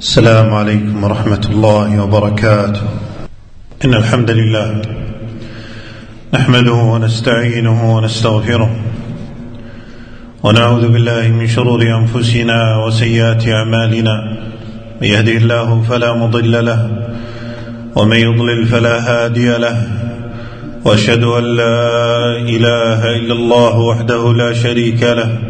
السلام عليكم ورحمة الله وبركاته. إن الحمد لله نحمده ونستعينه ونستغفره ونعوذ بالله من شرور أنفسنا وسيئات أعمالنا. من يهده الله فلا مضل له ومن يضلل فلا هادي له. وأشهد أن لا إله إلا الله وحده لا شريك له.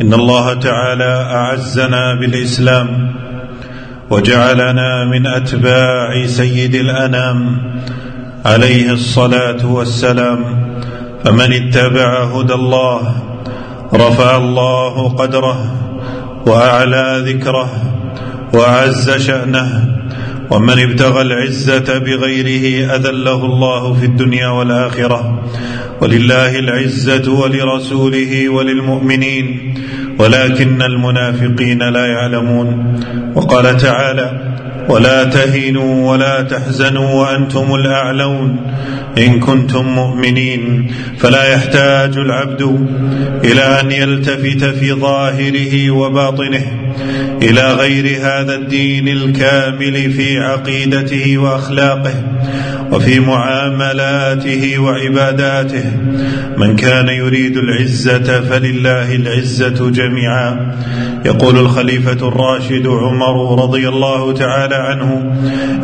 إن الله تعالى أعزنا بالإسلام وجعلنا من أتباع سيد الأنام عليه الصلاة والسلام فمن اتبع هدى الله رفع الله قدره وأعلى ذكره وأعز شأنه ومن ابتغى العزة بغيره أذله الله في الدنيا والآخرة. ولله العزة ولرسوله وللمؤمنين. ولكن المنافقين لا يعلمون. وقال تعالى ولا تهنوا ولا تحزنوا وأنتم الأعلون. إن كنتم مؤمنين فلا يحتاج العبد إلى أن يلتفت في ظاهره وباطنه. إلى غير هذا الدين الكامل في عقيدته وأخلاقه وفي معاملاته وعباداته. من كان يريد العزة فلله العزة جميعا. يقول الخليفة الراشد عمر رضي الله تعالى عنه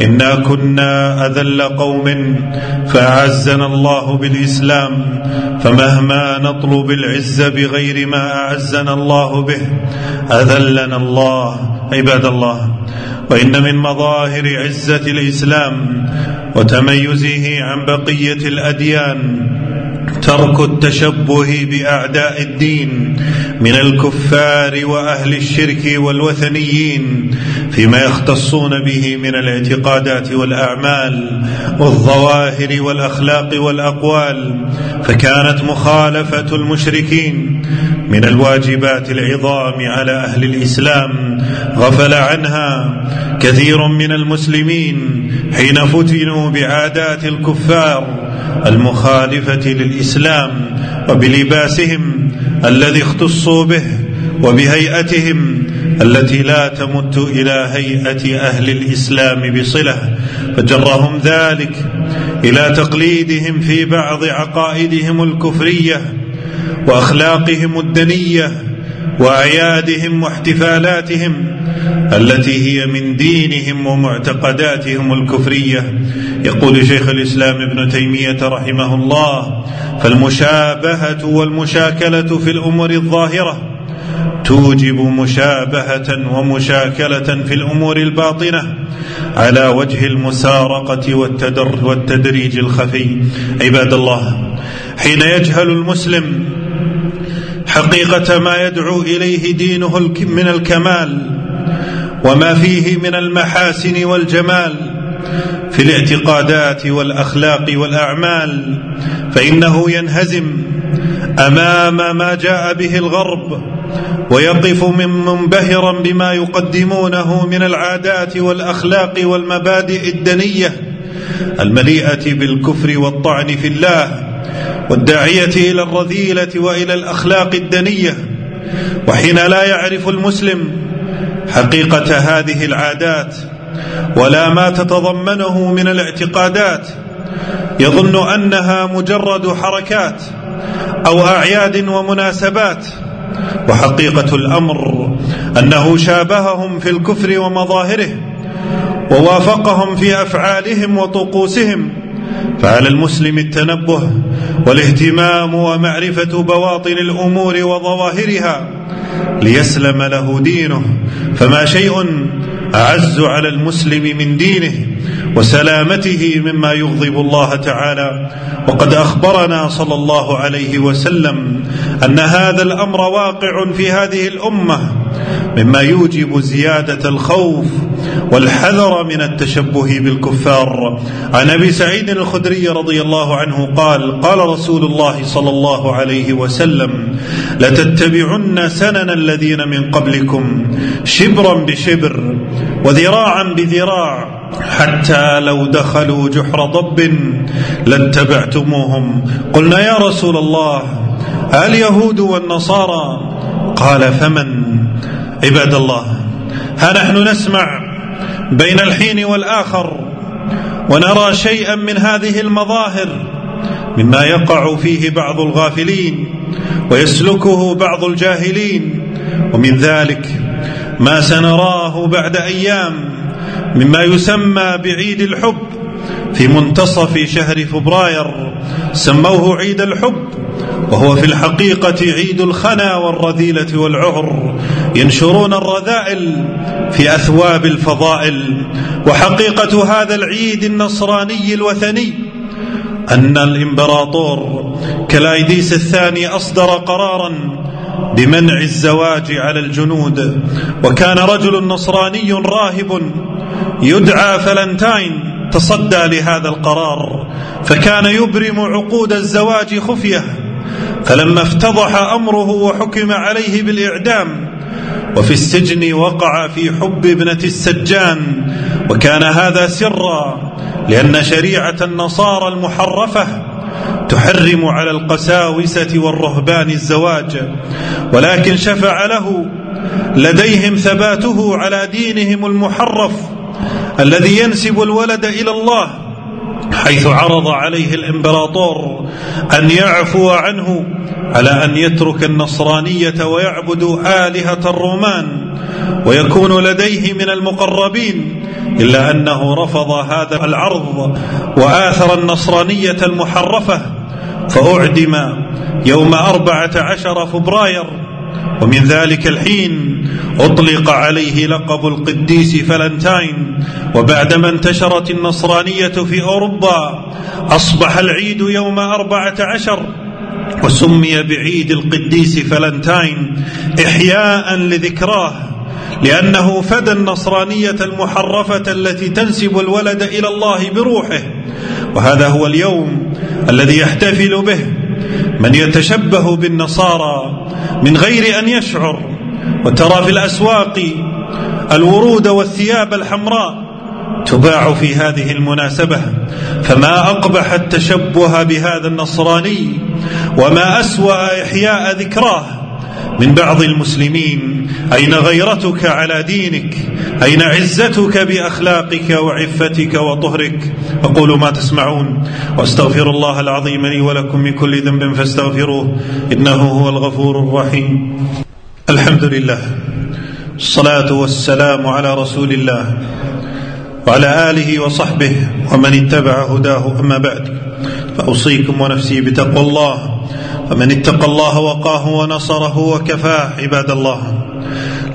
إنا كنا أذل قوم فأعزنا الله بالإسلام فمهما نطلب العز بغير ما أعزنا الله به أذلنا الله عباد الله وإن من مظاهر عزة الإسلام وتميزه عن بقية الأديان ترك التشبه بأعداء الدين من الكفار وأهل الشرك والوثنيين فيما يختصون به من الاعتقادات والأعمال والظواهر والأخلاق والأقوال فكانت مخالفة المشركين من الواجبات العظام على أهل الإسلام. غفل عنها كثير من المسلمين حين فتنوا بعادات الكفار المخالفة للإسلام وبلباسهم الذي اختصوا به وبهيئتهم التي لا تمت إلى هيئة أهل الإسلام بصلة فجرهم ذلك إلى تقليدهم في بعض عقائدهم الكفرية وأخلاقهم الدنية واعيادهم واحتفالاتهم التي هي من دينهم ومعتقداتهم الكفرية. يقول شيخ الإسلام ابن تيمية رحمه الله فالمشابهة والمشاكلة في الأمور الظاهرة توجب مشابهة ومشاكلة في الأمور الباطنة على وجه المسارقة والتدريج الخفي. عباد الله حين يجهل المسلم حقيقة ما يدعو إليه دينه من الكمال وما فيه من المحاسن والجمال. في الاعتقادات والأخلاق والأعمال فإنه ينهزم أمام ما جاء به الغرب ويقف من منبهرا بما يقدمونه من العادات والأخلاق والمبادئ الدنية المليئة بالكفر والطعن في الله. والداعية إلى الرذيلة وإلى الأخلاق الدنية وحين لا يعرف المسلم حقيقة هذه العادات ولا ما تتضمنه من الاعتقادات يظن أنها مجرد حركات أو أعياد ومناسبات. وحقيقة الأمر أنه شابههم في الكفر ومظاهره ووافقهم في أفعالهم وطقوسهم. فعلى المسلم التنبه والاهتمام ومعرفة بواطن الأمور وظواهرها ليسلم له دينه فما شيء أعز على المسلم من دينه وسلامته مما يغضب الله تعالى. وقد أخبرنا صلى الله عليه وسلم أن هذا الأمر واقع في هذه الأمة مما يوجب زيادة الخوف والحذر من التشبه بالكفار. عن أبي سعيد الخدري رضي الله عنه قال قال رسول الله صلى الله عليه وسلم لتتبعن سنن الذين من قبلكم شبرا بشبر وذراعا بذراع حتى لو دخلوا جحر ضب لاتبعتموهم. قلنا يا رسول الله اليهود والنصارى قال فمن عباد الله؟ ها نحن نسمع بين الحين والآخر ونرى شيئا من هذه المظاهر مما يقع فيه بعض الغافلين ويسلكه بعض الجاهلين ومن ذلك ما سنراه بعد أيام مما يسمى بعيد الحب في منتصف شهر فبراير سموه عيد الحب. وهو في الحقيقة عيد الخنا والرذيلة والعهر ينشرون الرذائل في أثواب الفضائل. وحقيقة هذا العيد النصراني الوثني أن الإمبراطور كلاوديس الثاني أصدر قرارا بمنع الزواج على الجنود. وكان رجل نصراني راهب يدعى فلنتاين تصدى لهذا القرار فكان يبرم عقود الزواج خفية. فلما افتضح أمره وحكم عليه بالإعدام وفي السجن وقع في حب ابنة السجان وكان هذا سرا لأن شريعة النصارى المحرفة تحرم على القساوسة والرهبان الزواج ولكن شفع له لديهم ثباته على دينهم المحرف الذي ينسب الولد إلى الله حيث عرض عليه الإمبراطور أن يعفو عنه على أن يترك النصرانية ويعبد آلهة الرومان ويكون لديه من المقربين إلا أنه رفض هذا العرض وآثر النصرانية المحرفة فأعدم يوم أربعة عشر فبراير ومن ذلك الحين أطلق عليه لقب القديس فلنتاين وبعدما انتشرت النصرانية في أوروبا أصبح العيد يوم أربعة عشر وسمي بعيد القديس فلنتاين إحياء لذكراه لأنه فدى النصرانية المحرفة التي تنسب الولد إلى الله بروحه وهذا هو اليوم الذي يحتفل به من يتشبه بالنصارى من غير أن يشعر وترى في الأسواق الورود والثياب الحمراء تباع في هذه المناسبة فما أقبح التشبه بهذا النصراني وما أسوأ إحياء ذكراه من بعض المسلمين أين غيرتك على دينك؟ أين عزتك بأخلاقك وعفتك وطهرك؟ أقول ما تسمعون وأستغفر الله العظيم لي ولكم من كل ذنب فاستغفروه إنه هو الغفور الرحيم. الحمد لله الصلاه والسلام على رسول الله وعلى آله وصحبه ومن اتبع هداه. أما بعد فأوصيكم ونفسي بتقوى الله فمن اتقى الله وقاه ونصره وكفاه عباد الله.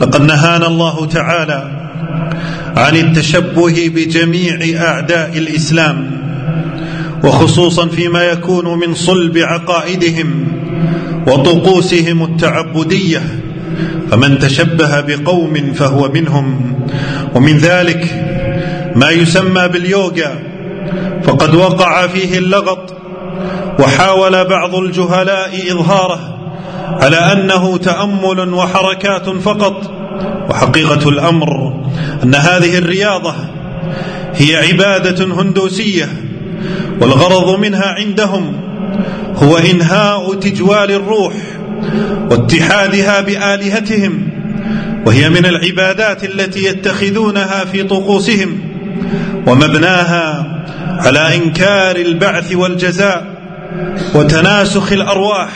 لقد نهانا الله تعالى عن التشبه بجميع أعداء الإسلام وخصوصا فيما يكون من صلب عقائدهم وطقوسهم التعبدية فمن تشبه بقوم فهو منهم. ومن ذلك ما يسمى باليوغا فقد وقع فيه اللغط وحاول بعض الجهلاء إظهاره على أنه تأمل وحركات فقط. وحقيقة الأمر أن هذه الرياضة هي عبادة هندوسية والغرض منها عندهم هو إنهاء تجوال الروح واتحادها بآلهتهم وهي من العبادات التي يتخذونها في طقوسهم ومبناها على إنكار البعث والجزاء وتناسخ الأرواح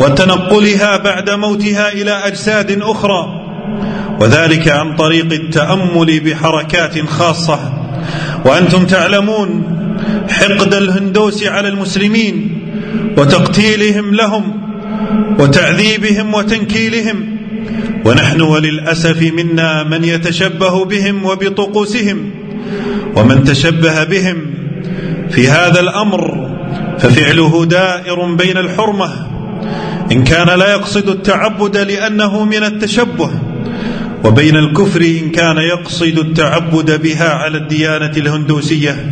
وتنقلها بعد موتها إلى أجساد أخرى. وذلك عن طريق التأمل بحركات خاصة. وأنتم تعلمون حقد الهندوس على المسلمين وتقتيلهم لهم وتعذيبهم وتنكيلهم. ونحن وللأسف منا من يتشبه بهم وبطقوسهم ومن تشبه بهم في هذا الأمر ففعله دائر بين الحرمة. إن كان لا يقصد التعبد لأنه من التشبه. وبين الكفر إن كان يقصد التعبد بها على الديانة الهندوسية.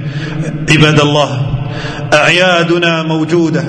عباد الله أعيادنا موجودة.